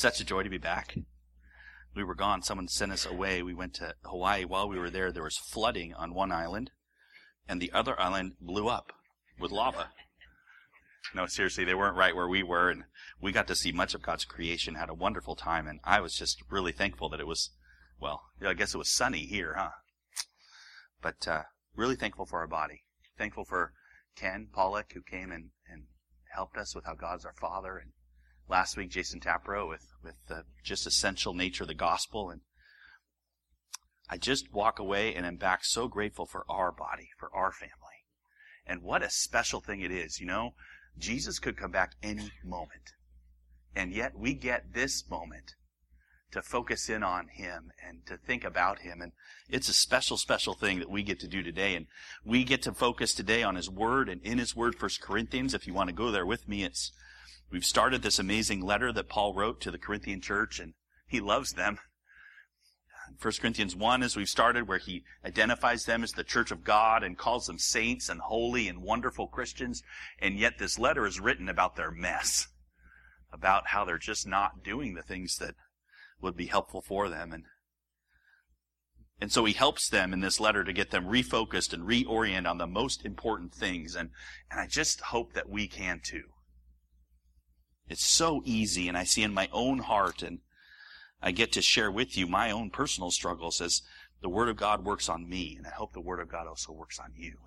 Such a joy to be back. We were gone. Someone sent us away. We went to Hawaii. While we were there, there was flooding on one island, and the other island blew up with lava. No, seriously, they weren't right where we were, and we got to see much of God's creation, had a wonderful time, and I was just really thankful that it was, well, I guess it was sunny here, huh? But uh, really thankful for our body. Thankful for Ken Pollock, who came and, and helped us with how God's our Father, and last week Jason Tapro with with the just essential nature of the gospel, and I just walk away and am back so grateful for our body, for our family, and what a special thing it is. You know, Jesus could come back any moment, and yet we get this moment to focus in on him and to think about him. And it's a special, special thing that we get to do today. And we get to focus today on his word and in his word, First Corinthians. If you want to go there with me, it's We've started this amazing letter that Paul wrote to the Corinthian church, and he loves them. 1 Corinthians 1, as we've started, where he identifies them as the church of God and calls them saints and holy and wonderful Christians. And yet this letter is written about their mess, about how they're just not doing the things that would be helpful for them. And, and so he helps them in this letter to get them refocused and reorient on the most important things. And, and I just hope that we can too. It's so easy, and I see in my own heart, and I get to share with you my own personal struggles as the Word of God works on me, and I hope the Word of God also works on you.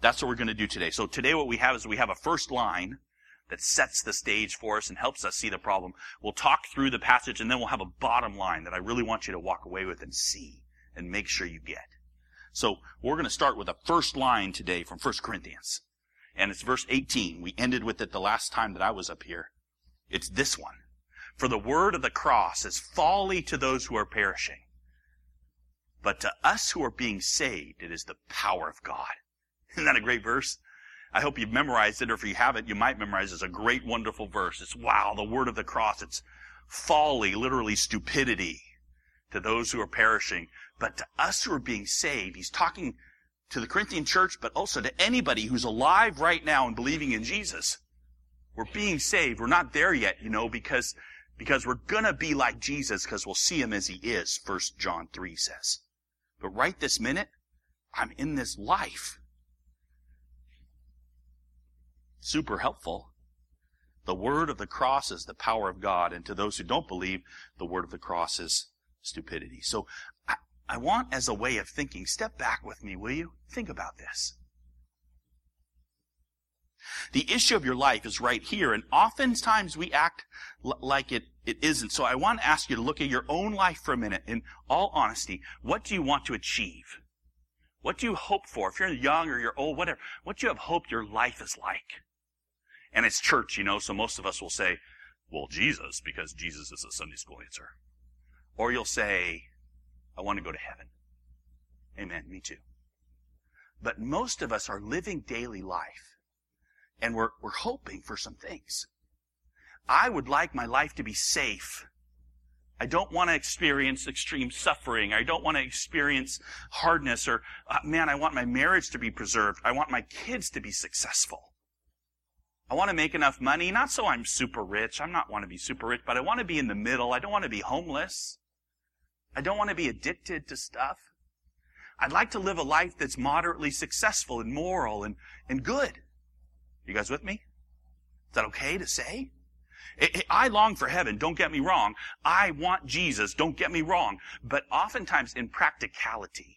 That's what we're going to do today. So today what we have is we have a first line that sets the stage for us and helps us see the problem. We'll talk through the passage and then we'll have a bottom line that I really want you to walk away with and see and make sure you get. So we're going to start with a first line today from 1 Corinthians and it's verse 18. We ended with it the last time that I was up here. It's this one. For the word of the cross is folly to those who are perishing. But to us who are being saved, it is the power of God. Isn't that a great verse? I hope you've memorized it, or if you haven't, you might memorize it. It's a great, wonderful verse. It's wow, the word of the cross. It's folly, literally stupidity to those who are perishing. But to us who are being saved, he's talking to the Corinthian church, but also to anybody who's alive right now and believing in Jesus. We're being saved. We're not there yet, you know, because, because we're gonna be like Jesus because we'll see him as he is, First John 3 says. But right this minute, I'm in this life. Super helpful. The word of the cross is the power of God, and to those who don't believe, the word of the cross is stupidity. So I want as a way of thinking, step back with me, will you? Think about this. The issue of your life is right here, and oftentimes we act l- like it, it isn't. So I want to ask you to look at your own life for a minute. In all honesty, what do you want to achieve? What do you hope for? If you're young or you're old, whatever, what do you have hoped your life is like? And it's church, you know, so most of us will say, well, Jesus, because Jesus is a Sunday school answer. Or you'll say, I want to go to heaven. Amen. Me too. But most of us are living daily life and we're, we're hoping for some things. I would like my life to be safe. I don't want to experience extreme suffering. I don't want to experience hardness or, uh, man, I want my marriage to be preserved. I want my kids to be successful. I want to make enough money, not so I'm super rich. I'm not want to be super rich, but I want to be in the middle. I don't want to be homeless. I don't want to be addicted to stuff. I'd like to live a life that's moderately successful and moral and, and good. You guys with me? Is that okay to say? I long for heaven, don't get me wrong. I want Jesus, don't get me wrong. But oftentimes in practicality,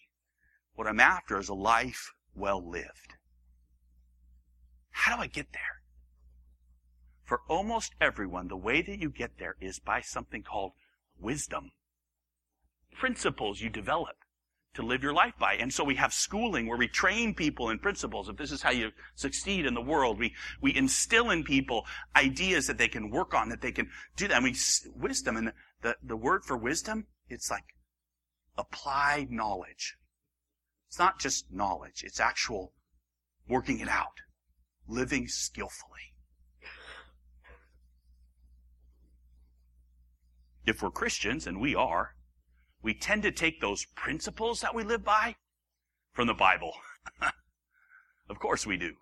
what I'm after is a life well lived. How do I get there? For almost everyone, the way that you get there is by something called wisdom principles you develop to live your life by. And so we have schooling where we train people in principles. If this is how you succeed in the world, we, we instill in people ideas that they can work on, that they can do that. And we, wisdom, and the, the word for wisdom, it's like applied knowledge. It's not just knowledge, it's actual working it out, living skillfully. If we're Christians, and we are, we tend to take those principles that we live by from the Bible. of course we do.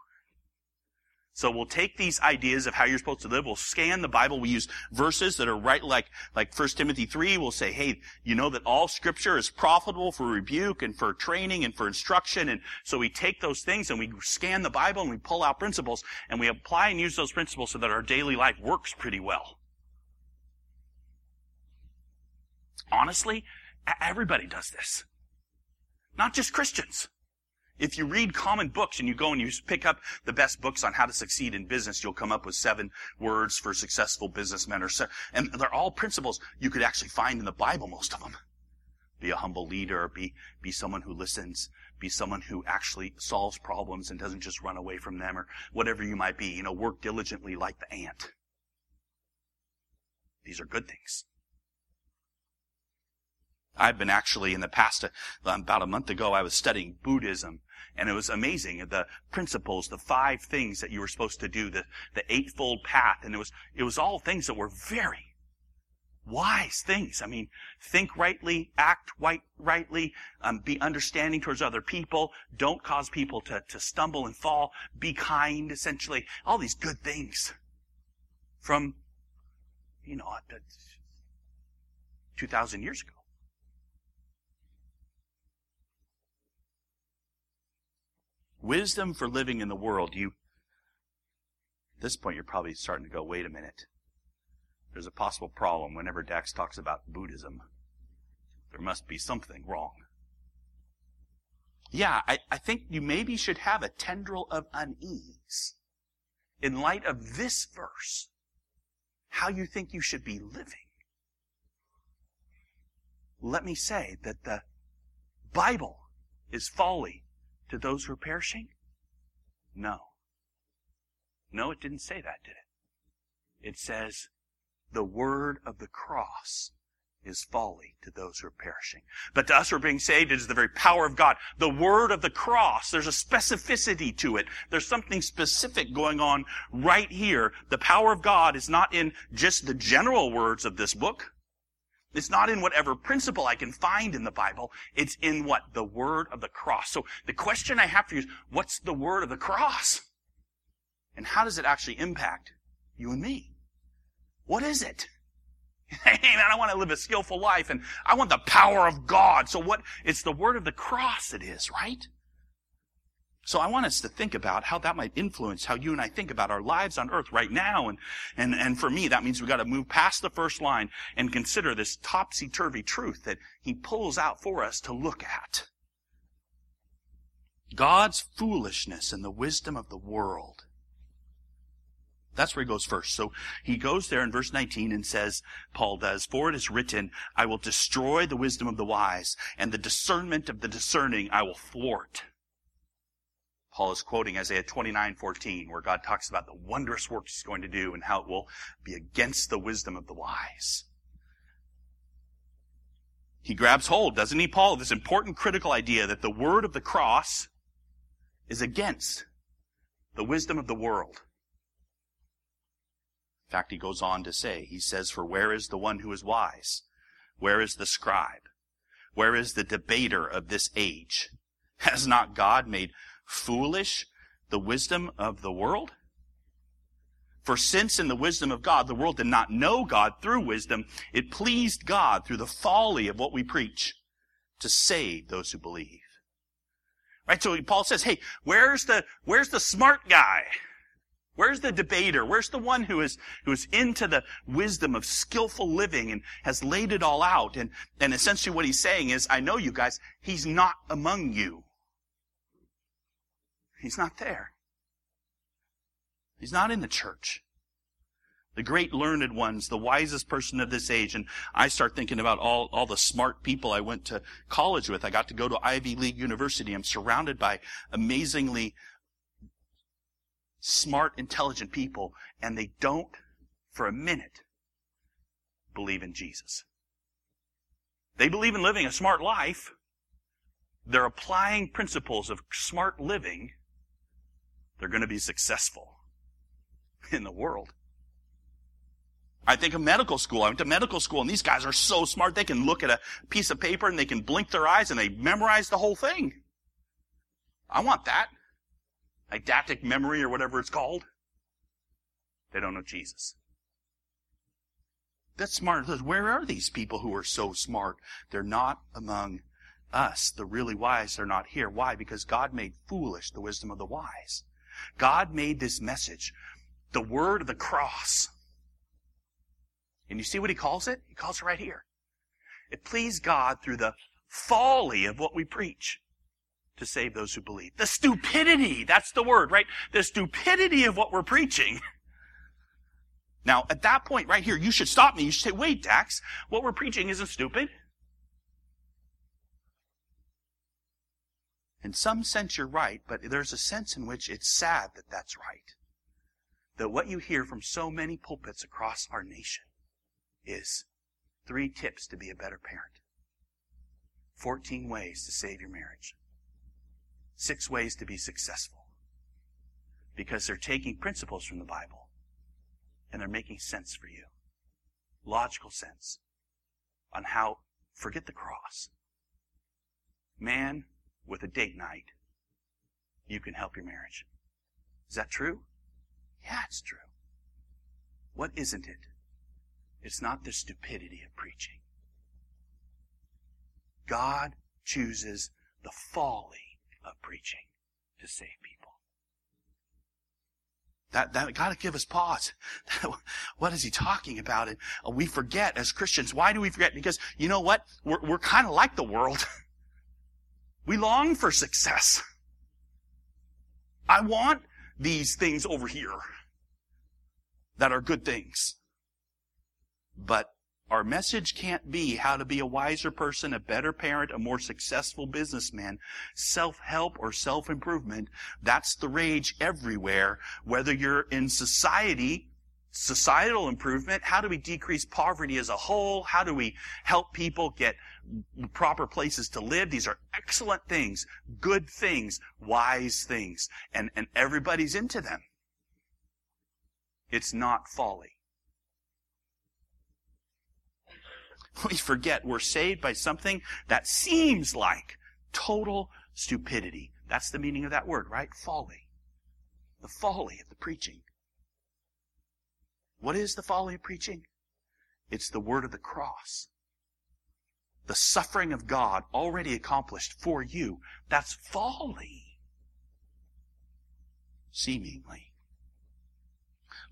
So we'll take these ideas of how you're supposed to live. We'll scan the Bible. We use verses that are right like, like 1 Timothy 3. We'll say, hey, you know that all scripture is profitable for rebuke and for training and for instruction. And so we take those things and we scan the Bible and we pull out principles and we apply and use those principles so that our daily life works pretty well. Honestly, everybody does this. Not just Christians. If you read common books and you go and you pick up the best books on how to succeed in business, you'll come up with seven words for successful businessmen or so. and they're all principles you could actually find in the Bible, most of them. Be a humble leader, be, be someone who listens, be someone who actually solves problems and doesn't just run away from them or whatever you might be. You know, work diligently like the ant. These are good things. I've been actually in the past, uh, about a month ago, I was studying Buddhism and it was amazing. The principles, the five things that you were supposed to do, the, the eightfold path. And it was, it was all things that were very wise things. I mean, think rightly, act right, rightly, um, be understanding towards other people, don't cause people to, to stumble and fall, be kind, essentially. All these good things from, you know, 2,000 years ago. Wisdom for living in the world. You, at this point, you're probably starting to go, wait a minute. There's a possible problem whenever Dax talks about Buddhism. There must be something wrong. Yeah, I, I think you maybe should have a tendril of unease in light of this verse, how you think you should be living. Let me say that the Bible is folly to those who are perishing? No. No, it didn't say that, did it? It says, the word of the cross is folly to those who are perishing. But to us who are being saved, it is the very power of God. The word of the cross, there's a specificity to it. There's something specific going on right here. The power of God is not in just the general words of this book. It's not in whatever principle I can find in the Bible. It's in what? The word of the cross. So the question I have for you is, what's the word of the cross? And how does it actually impact you and me? What is it? Hey man, I want to live a skillful life and I want the power of God. So what? It's the word of the cross it is, right? So I want us to think about how that might influence how you and I think about our lives on earth right now. And, and, and for me, that means we've got to move past the first line and consider this topsy-turvy truth that he pulls out for us to look at. God's foolishness and the wisdom of the world. That's where he goes first. So he goes there in verse 19 and says, Paul does, For it is written, I will destroy the wisdom of the wise, and the discernment of the discerning I will thwart. Paul is quoting Isaiah 29:14, where God talks about the wondrous work he's going to do and how it will be against the wisdom of the wise. He grabs hold, doesn't he, Paul, of this important critical idea that the word of the cross is against the wisdom of the world. In fact, he goes on to say, he says, For where is the one who is wise? Where is the scribe? Where is the debater of this age? Has not God made foolish the wisdom of the world? For since in the wisdom of God the world did not know God through wisdom, it pleased God through the folly of what we preach to save those who believe. Right? So Paul says, hey, where's the, where's the smart guy? Where's the debater? Where's the one who is, who is into the wisdom of skillful living and has laid it all out? And, and essentially what he's saying is, I know you guys, he's not among you. He's not there. He's not in the church. The great learned ones, the wisest person of this age. And I start thinking about all, all the smart people I went to college with. I got to go to Ivy League University. I'm surrounded by amazingly smart, intelligent people, and they don't, for a minute, believe in Jesus. They believe in living a smart life. They're applying principles of smart living they're going to be successful in the world. I think of medical school. I went to medical school and these guys are so smart. They can look at a piece of paper and they can blink their eyes and they memorize the whole thing. I want that. Eidetic memory or whatever it's called. They don't know Jesus. That's smart. Where are these people who are so smart? They're not among us. The really wise are not here. Why? Because God made foolish the wisdom of the wise. God made this message the word of the cross. And you see what he calls it? He calls it right here. It pleased God through the folly of what we preach to save those who believe. The stupidity, that's the word, right? The stupidity of what we're preaching. Now, at that point right here, you should stop me. You should say, wait, Dax, what we're preaching isn't stupid. In some sense, you're right, but there's a sense in which it's sad that that's right. That what you hear from so many pulpits across our nation is three tips to be a better parent, 14 ways to save your marriage, six ways to be successful. Because they're taking principles from the Bible and they're making sense for you. Logical sense on how, forget the cross. Man with a date night, you can help your marriage. Is that true? Yeah, it's true. What isn't it? It's not the stupidity of preaching. God chooses the folly of preaching to save people. That, that got to give us pause. what is he talking about? And we forget as Christians. Why do we forget? Because you know what? We're, we're kind of like the world. We long for success. I want these things over here that are good things. But our message can't be how to be a wiser person, a better parent, a more successful businessman, self-help or self-improvement. That's the rage everywhere. Whether you're in society societal improvement? How do we decrease poverty as a whole? How do we help people get proper places to live? These are excellent things, good things, wise things, and, and everybody's into them. It's not folly. We forget we're saved by something that seems like total stupidity. That's the meaning of that word, right? Folly. The folly of the preaching. What is the folly of preaching? It's the word of the cross. The suffering of God already accomplished for you. That's folly. Seemingly.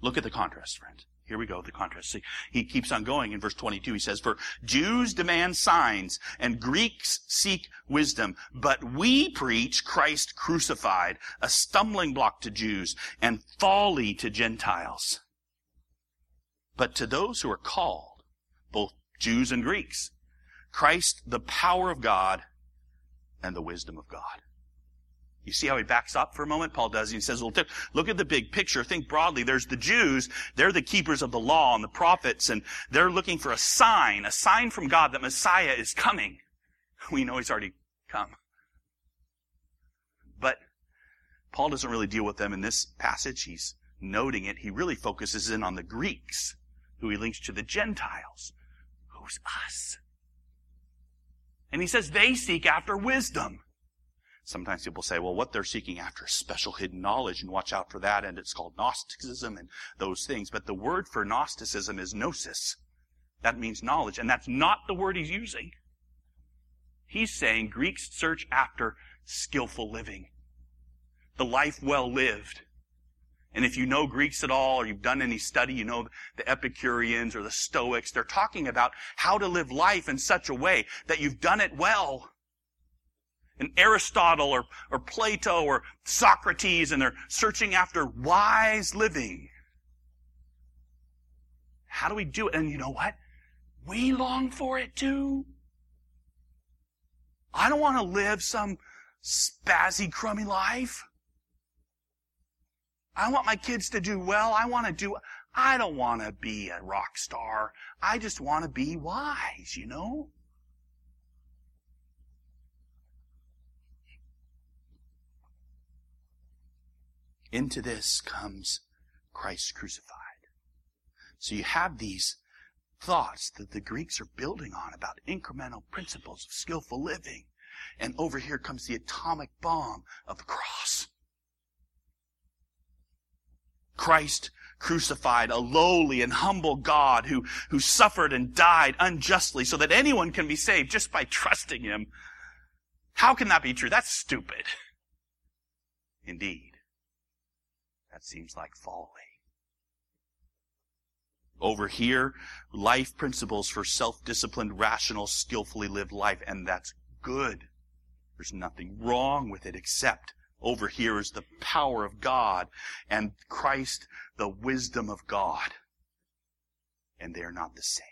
Look at the contrast, friend. Here we go, the contrast. See, he keeps on going in verse 22. He says, For Jews demand signs and Greeks seek wisdom, but we preach Christ crucified, a stumbling block to Jews and folly to Gentiles. But to those who are called, both Jews and Greeks, Christ, the power of God and the wisdom of God. You see how he backs up for a moment? Paul does. He says, well, look at the big picture. Think broadly. There's the Jews. They're the keepers of the law and the prophets, and they're looking for a sign, a sign from God that Messiah is coming. We know he's already come. But Paul doesn't really deal with them in this passage. He's noting it. He really focuses in on the Greeks who he links to the Gentiles, who's us. And he says they seek after wisdom. Sometimes people say, well, what they're seeking after is special hidden knowledge, and watch out for that, and it's called Gnosticism and those things. But the word for Gnosticism is gnosis. That means knowledge, and that's not the word he's using. He's saying Greeks search after skillful living, the life well lived, and if you know Greeks at all, or you've done any study, you know the Epicureans or the Stoics, they're talking about how to live life in such a way that you've done it well. And Aristotle or, or Plato or Socrates, and they're searching after wise living. How do we do it? And you know what? We long for it too. I don't want to live some spazzy, crummy life. I want my kids to do well. I want to do, I don't want to be a rock star. I just want to be wise, you know? Into this comes Christ crucified. So you have these thoughts that the Greeks are building on about incremental principles of skillful living. And over here comes the atomic bomb of the cross. Christ crucified, a lowly and humble God who, who suffered and died unjustly so that anyone can be saved just by trusting him. How can that be true? That's stupid. Indeed. That seems like folly. Over here, life principles for self-disciplined, rational, skillfully lived life, and that's good. There's nothing wrong with it except over here is the power of God and Christ, the wisdom of God. And they are not the same.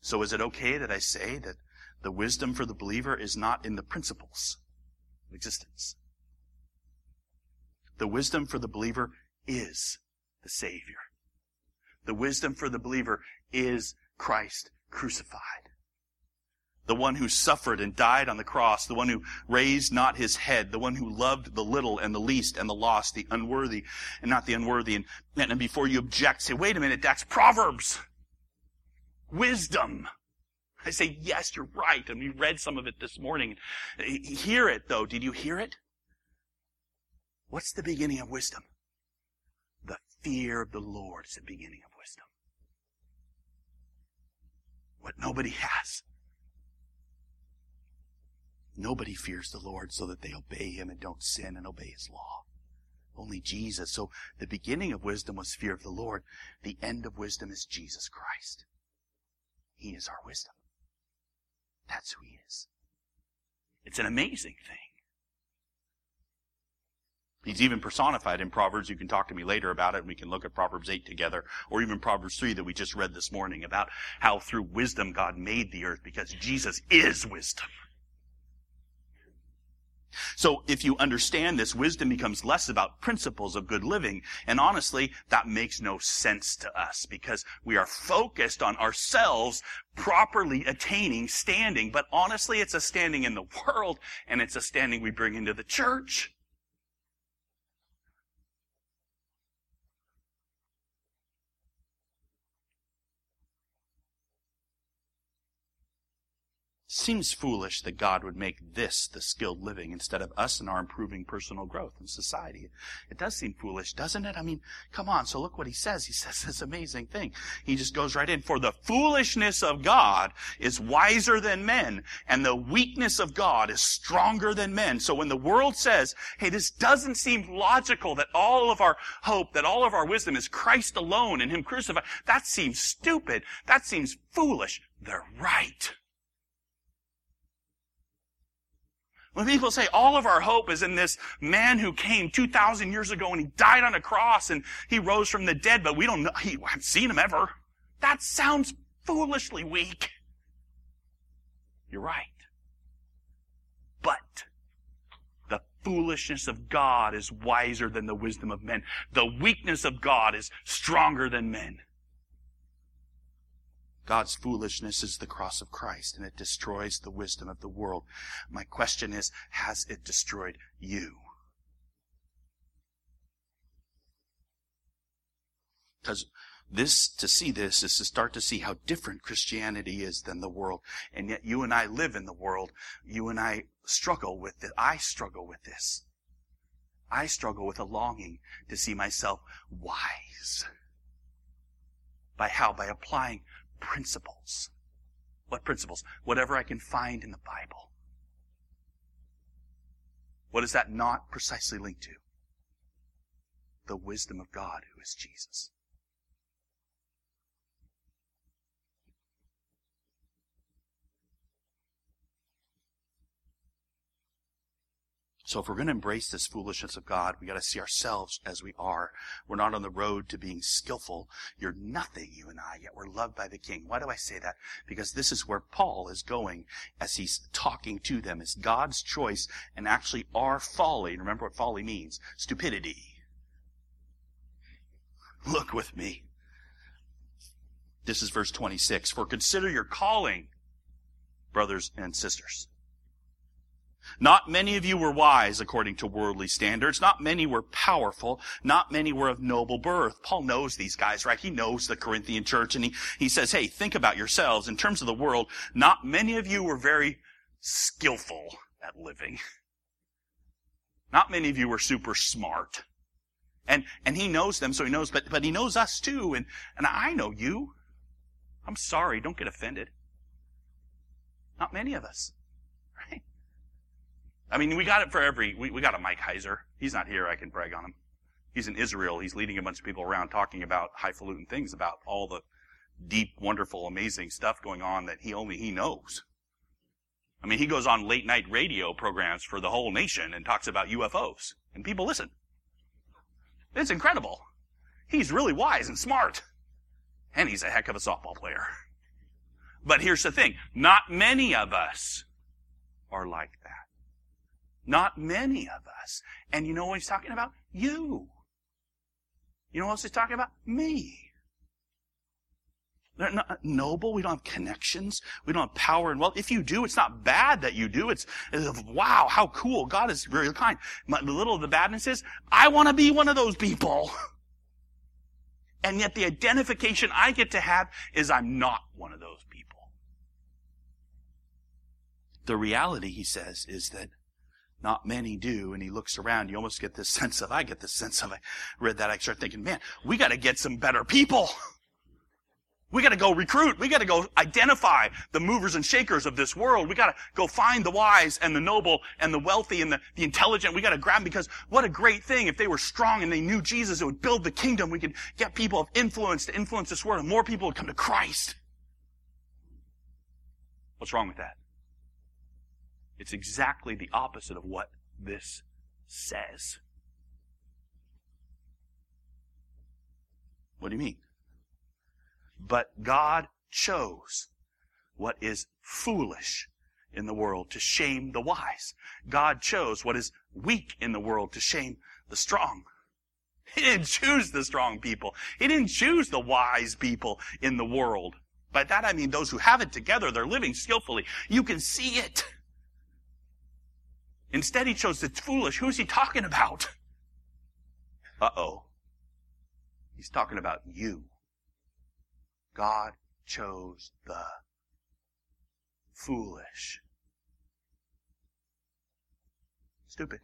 So is it okay that I say that the wisdom for the believer is not in the principles of existence? The wisdom for the believer is the Savior. The wisdom for the believer is Christ crucified the one who suffered and died on the cross, the one who raised not his head, the one who loved the little and the least and the lost, the unworthy and not the unworthy. And, and before you object, say, wait a minute, that's Proverbs. Wisdom. I say, yes, you're right. And we read some of it this morning. Hear it though. Did you hear it? What's the beginning of wisdom? The fear of the Lord is the beginning of wisdom. What nobody has Nobody fears the Lord so that they obey Him and don't sin and obey His law. Only Jesus. So the beginning of wisdom was fear of the Lord. The end of wisdom is Jesus Christ. He is our wisdom. That's who He is. It's an amazing thing. He's even personified in Proverbs. You can talk to me later about it and we can look at Proverbs 8 together or even Proverbs 3 that we just read this morning about how through wisdom God made the earth because Jesus is wisdom. So if you understand this, wisdom becomes less about principles of good living. And honestly, that makes no sense to us because we are focused on ourselves properly attaining standing. But honestly, it's a standing in the world and it's a standing we bring into the church. Seems foolish that God would make this the skilled living instead of us and our improving personal growth in society. It does seem foolish, doesn't it? I mean, come on. So look what he says. He says this amazing thing. He just goes right in. For the foolishness of God is wiser than men, and the weakness of God is stronger than men. So when the world says, hey, this doesn't seem logical that all of our hope, that all of our wisdom is Christ alone and Him crucified, that seems stupid. That seems foolish. They're right. When people say all of our hope is in this man who came 2,000 years ago and he died on a cross and he rose from the dead, but we don't know, he, we haven't seen him ever. That sounds foolishly weak. You're right. But the foolishness of God is wiser than the wisdom of men. The weakness of God is stronger than men. God's foolishness is the cross of Christ and it destroys the wisdom of the world. My question is, has it destroyed you? Because this, to see this is to start to see how different Christianity is than the world. And yet you and I live in the world. You and I struggle with it. I struggle with this. I struggle with a longing to see myself wise. By how? By applying principles. What principles? Whatever I can find in the Bible. What is that not precisely linked to? The wisdom of God who is Jesus. So if we're going to embrace this foolishness of God, we got to see ourselves as we are. We're not on the road to being skillful. You're nothing, you and I, yet we're loved by the King. Why do I say that? Because this is where Paul is going as he's talking to them. It's God's choice and actually our folly. Remember what folly means? Stupidity. Look with me. This is verse 26. For consider your calling, brothers and sisters. Not many of you were wise according to worldly standards. Not many were powerful. Not many were of noble birth. Paul knows these guys, right? He knows the Corinthian church and he, he says, hey, think about yourselves. In terms of the world, not many of you were very skillful at living. Not many of you were super smart. And, and he knows them, so he knows, but, but he knows us too, and, and I know you. I'm sorry, don't get offended. Not many of us. I mean, we got it for every, we, we got a Mike Heiser. He's not here, I can brag on him. He's in Israel, he's leading a bunch of people around talking about highfalutin things, about all the deep, wonderful, amazing stuff going on that he only he knows. I mean, he goes on late night radio programs for the whole nation and talks about UFOs, and people listen. It's incredible. He's really wise and smart. And he's a heck of a softball player. But here's the thing. Not many of us are like that. Not many of us. And you know what he's talking about? You. You know what else he's talking about? Me. They're not noble. We don't have connections. We don't have power and wealth. If you do, it's not bad that you do. It's, it's wow, how cool. God is very kind. But the little of the badness is, I want to be one of those people. And yet the identification I get to have is I'm not one of those people. The reality, he says, is that not many do. And he looks around. You almost get this sense of, I get this sense of, I read that, I start thinking, man, we got to get some better people. We got to go recruit. We got to go identify the movers and shakers of this world. We got to go find the wise and the noble and the wealthy and the, the intelligent. We got to grab them because what a great thing if they were strong and they knew Jesus. It would build the kingdom. We could get people of influence to influence this world and more people would come to Christ. What's wrong with that? It's exactly the opposite of what this says. What do you mean? But God chose what is foolish in the world to shame the wise. God chose what is weak in the world to shame the strong. He didn't choose the strong people. He didn't choose the wise people in the world. By that I mean those who have it together, they're living skillfully. You can see it. Instead, he chose the foolish. Who's he talking about? Uh oh. He's talking about you. God chose the foolish. Stupid.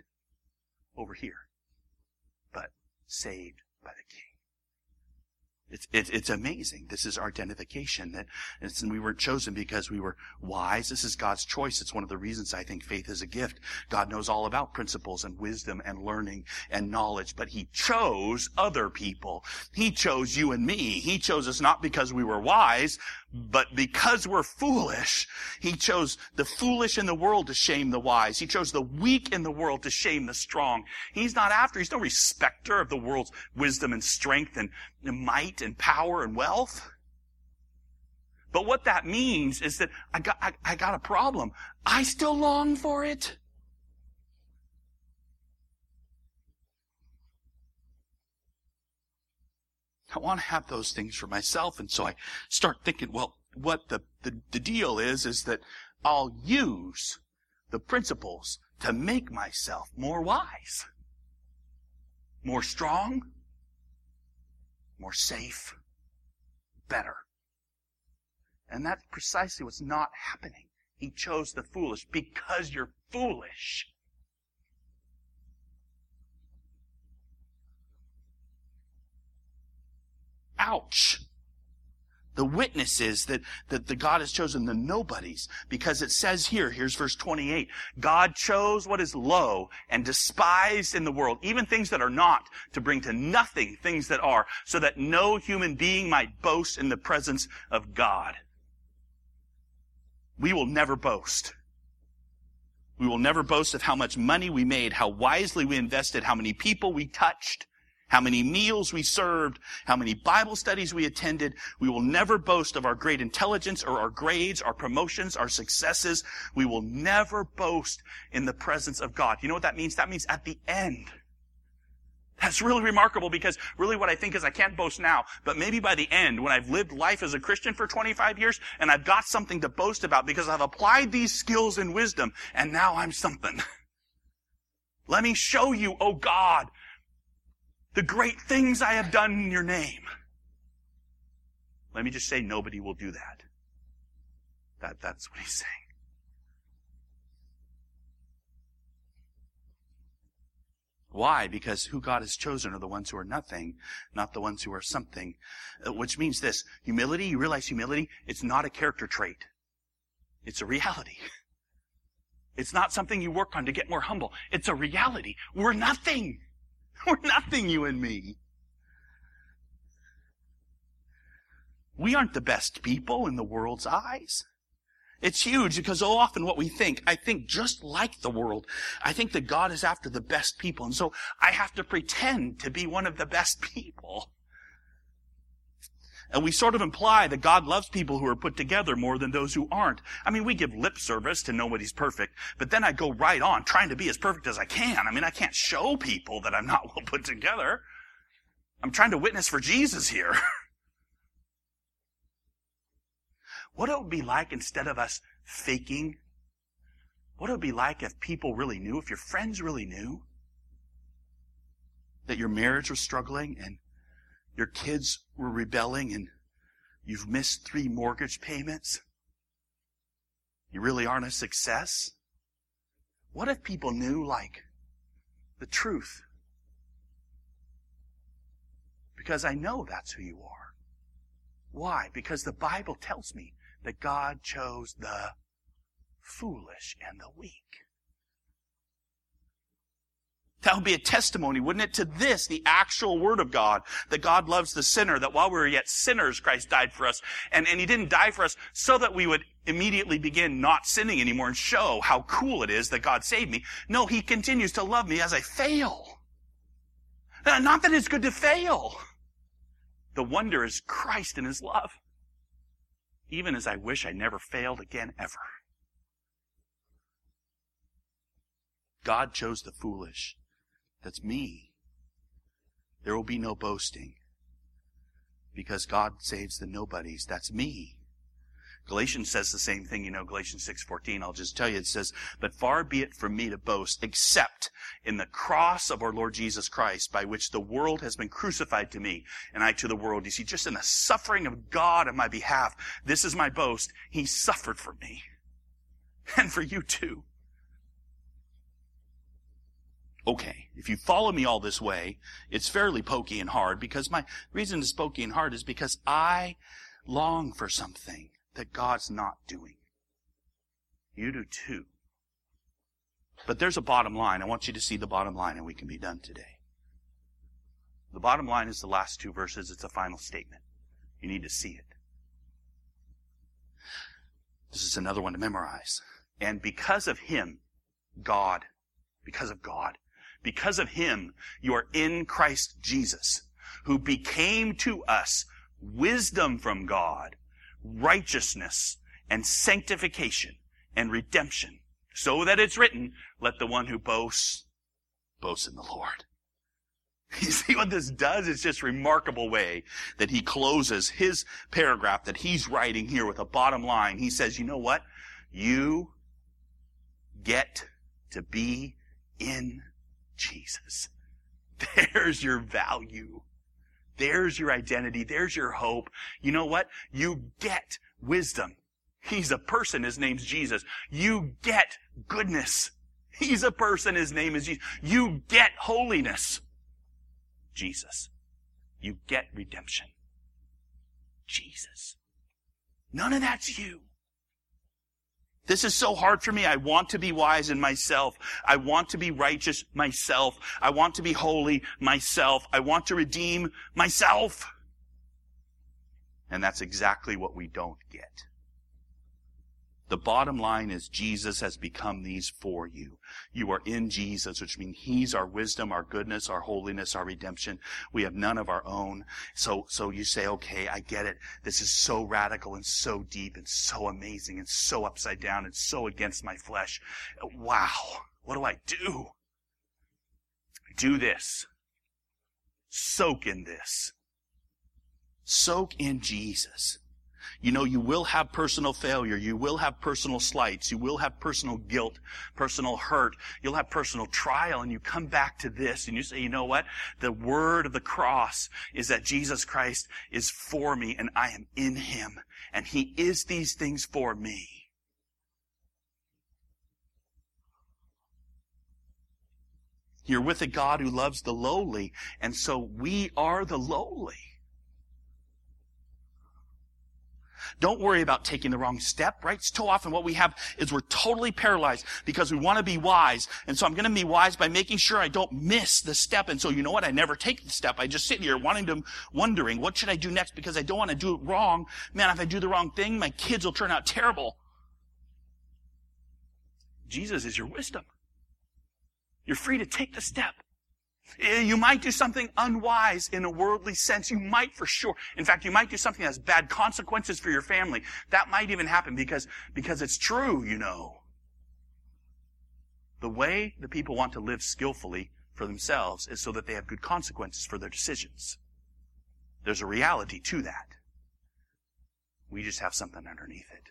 Over here. But saved by the King. It's, it's, it's amazing. This is our identification that and we weren't chosen because we were wise. This is God's choice. It's one of the reasons I think faith is a gift. God knows all about principles and wisdom and learning and knowledge, but He chose other people. He chose you and me. He chose us not because we were wise, but because we're foolish, he chose the foolish in the world to shame the wise. He chose the weak in the world to shame the strong. He's not after, he's no respecter of the world's wisdom and strength and might and power and wealth. But what that means is that I got, I, I got a problem. I still long for it. I want to have those things for myself. And so I start thinking, well, what the, the, the deal is, is that I'll use the principles to make myself more wise, more strong, more safe, better. And that's precisely what's not happening. He chose the foolish because you're foolish. Ouch. The witnesses that, that the God has chosen, the nobodies. Because it says here, here's verse 28, God chose what is low and despised in the world, even things that are not, to bring to nothing things that are, so that no human being might boast in the presence of God. We will never boast. We will never boast of how much money we made, how wisely we invested, how many people we touched, how many meals we served, how many Bible studies we attended. We will never boast of our great intelligence or our grades, our promotions, our successes. We will never boast in the presence of God. You know what that means? That means at the end. That's really remarkable because really what I think is I can't boast now, but maybe by the end, when I've lived life as a Christian for 25 years and I've got something to boast about because I've applied these skills and wisdom and now I'm something. Let me show you, oh God, the great things I have done in your name. Let me just say nobody will do that. That, that's what he's saying. Why? Because who God has chosen are the ones who are nothing, not the ones who are something. Uh, Which means this. Humility, you realize humility, it's not a character trait. It's a reality. It's not something you work on to get more humble. It's a reality. We're nothing. We're nothing, you and me. We aren't the best people in the world's eyes. It's huge because so often what we think, I think just like the world. I think that God is after the best people. And so I have to pretend to be one of the best people. And we sort of imply that God loves people who are put together more than those who aren't. I mean, we give lip service to nobody's perfect, but then I go right on trying to be as perfect as I can. I mean, I can't show people that I'm not well put together. I'm trying to witness for Jesus here. what it would be like instead of us faking, what it would be like if people really knew, if your friends really knew that your marriage was struggling and your kids were rebelling and you've missed three mortgage payments. You really aren't a success. What if people knew, like, the truth? Because I know that's who you are. Why? Because the Bible tells me that God chose the foolish and the weak. That would be a testimony, wouldn't it, to this, the actual Word of God, that God loves the sinner, that while we were yet sinners, Christ died for us. And, and He didn't die for us so that we would immediately begin not sinning anymore and show how cool it is that God saved me. No, He continues to love me as I fail. Not that it's good to fail. The wonder is Christ and His love. Even as I wish I never failed again ever. God chose the foolish. That's me. There will be no boasting. Because God saves the nobodies. That's me. Galatians says the same thing, you know, Galatians 6:14. I'll just tell you it says, "But far be it from me to boast except in the cross of our Lord Jesus Christ, by which the world has been crucified to me and I to the world." You see, just in the suffering of God on my behalf, this is my boast. He suffered for me. And for you too. Okay, if you follow me all this way, it's fairly pokey and hard because my reason it's pokey and hard is because I long for something that God's not doing. You do too. But there's a bottom line. I want you to see the bottom line and we can be done today. The bottom line is the last two verses. It's a final statement. You need to see it. This is another one to memorize. And because of Him, God, because of God, because of him, you are in Christ Jesus, who became to us wisdom from God, righteousness and sanctification and redemption, so that it's written, let the one who boasts, boast in the Lord. You see what this does? It's just remarkable way that he closes his paragraph that he's writing here with a bottom line. He says, you know what? You get to be in Jesus. There's your value. There's your identity. There's your hope. You know what? You get wisdom. He's a person. His name's Jesus. You get goodness. He's a person. His name is Jesus. You get holiness. Jesus. You get redemption. Jesus. None of that's you. This is so hard for me. I want to be wise in myself. I want to be righteous myself. I want to be holy myself. I want to redeem myself. And that's exactly what we don't get. The bottom line is Jesus has become these for you. You are in Jesus, which means He's our wisdom, our goodness, our holiness, our redemption. We have none of our own. So, so you say, okay, I get it. This is so radical and so deep and so amazing and so upside down and so against my flesh. Wow. What do I do? Do this. Soak in this. Soak in Jesus. You know, you will have personal failure. You will have personal slights. You will have personal guilt, personal hurt. You'll have personal trial. And you come back to this and you say, you know what? The word of the cross is that Jesus Christ is for me and I am in him. And he is these things for me. You're with a God who loves the lowly, and so we are the lowly. Don't worry about taking the wrong step, right? So often what we have is we're totally paralyzed because we want to be wise. And so I'm going to be wise by making sure I don't miss the step. And so you know what? I never take the step. I just sit here wanting to, wondering, what should I do next? Because I don't want to do it wrong. Man, if I do the wrong thing, my kids will turn out terrible. Jesus is your wisdom. You're free to take the step. Eh, you might do something unwise in a worldly sense. You might for sure. In fact, you might do something that has bad consequences for your family. That might even happen because, because it's true, you know. The way the people want to live skillfully for themselves is so that they have good consequences for their decisions. There's a reality to that. We just have something underneath it.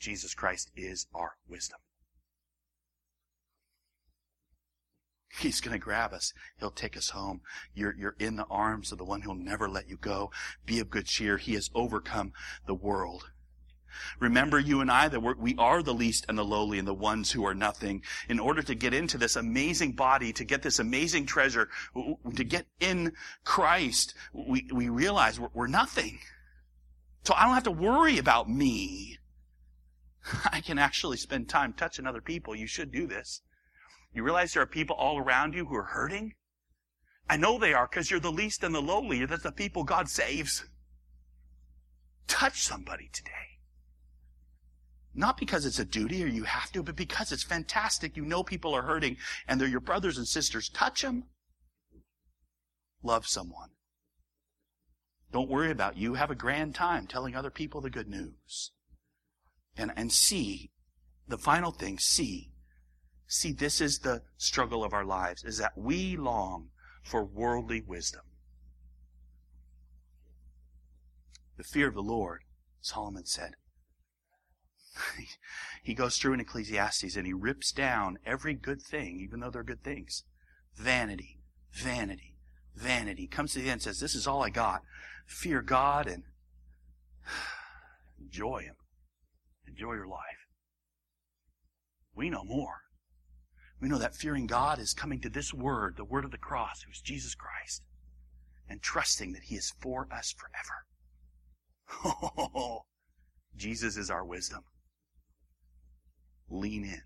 Jesus Christ is our wisdom. He's going to grab us. He'll take us home. You're, you're in the arms of the one who'll never let you go. Be of good cheer. He has overcome the world. Remember you and I that we're, we are the least and the lowly and the ones who are nothing. In order to get into this amazing body, to get this amazing treasure, to get in Christ, we, we realize we're, we're nothing. So I don't have to worry about me. I can actually spend time touching other people. You should do this. You realize there are people all around you who are hurting? I know they are because you're the least and the lowly. That's the people God saves. Touch somebody today. Not because it's a duty or you have to, but because it's fantastic. You know people are hurting and they're your brothers and sisters. Touch them. Love someone. Don't worry about you. Have a grand time telling other people the good news. And, and see, the final thing, see See, this is the struggle of our lives, is that we long for worldly wisdom. The fear of the Lord, Solomon said. he goes through in Ecclesiastes and he rips down every good thing, even though they're good things. Vanity, vanity, vanity. Comes to the end and says, This is all I got. Fear God and enjoy Him. Enjoy your life. We know more. We know that fearing God is coming to this word, the word of the cross, who's Jesus Christ, and trusting that He is for us forever. Oh, Jesus is our wisdom. Lean in.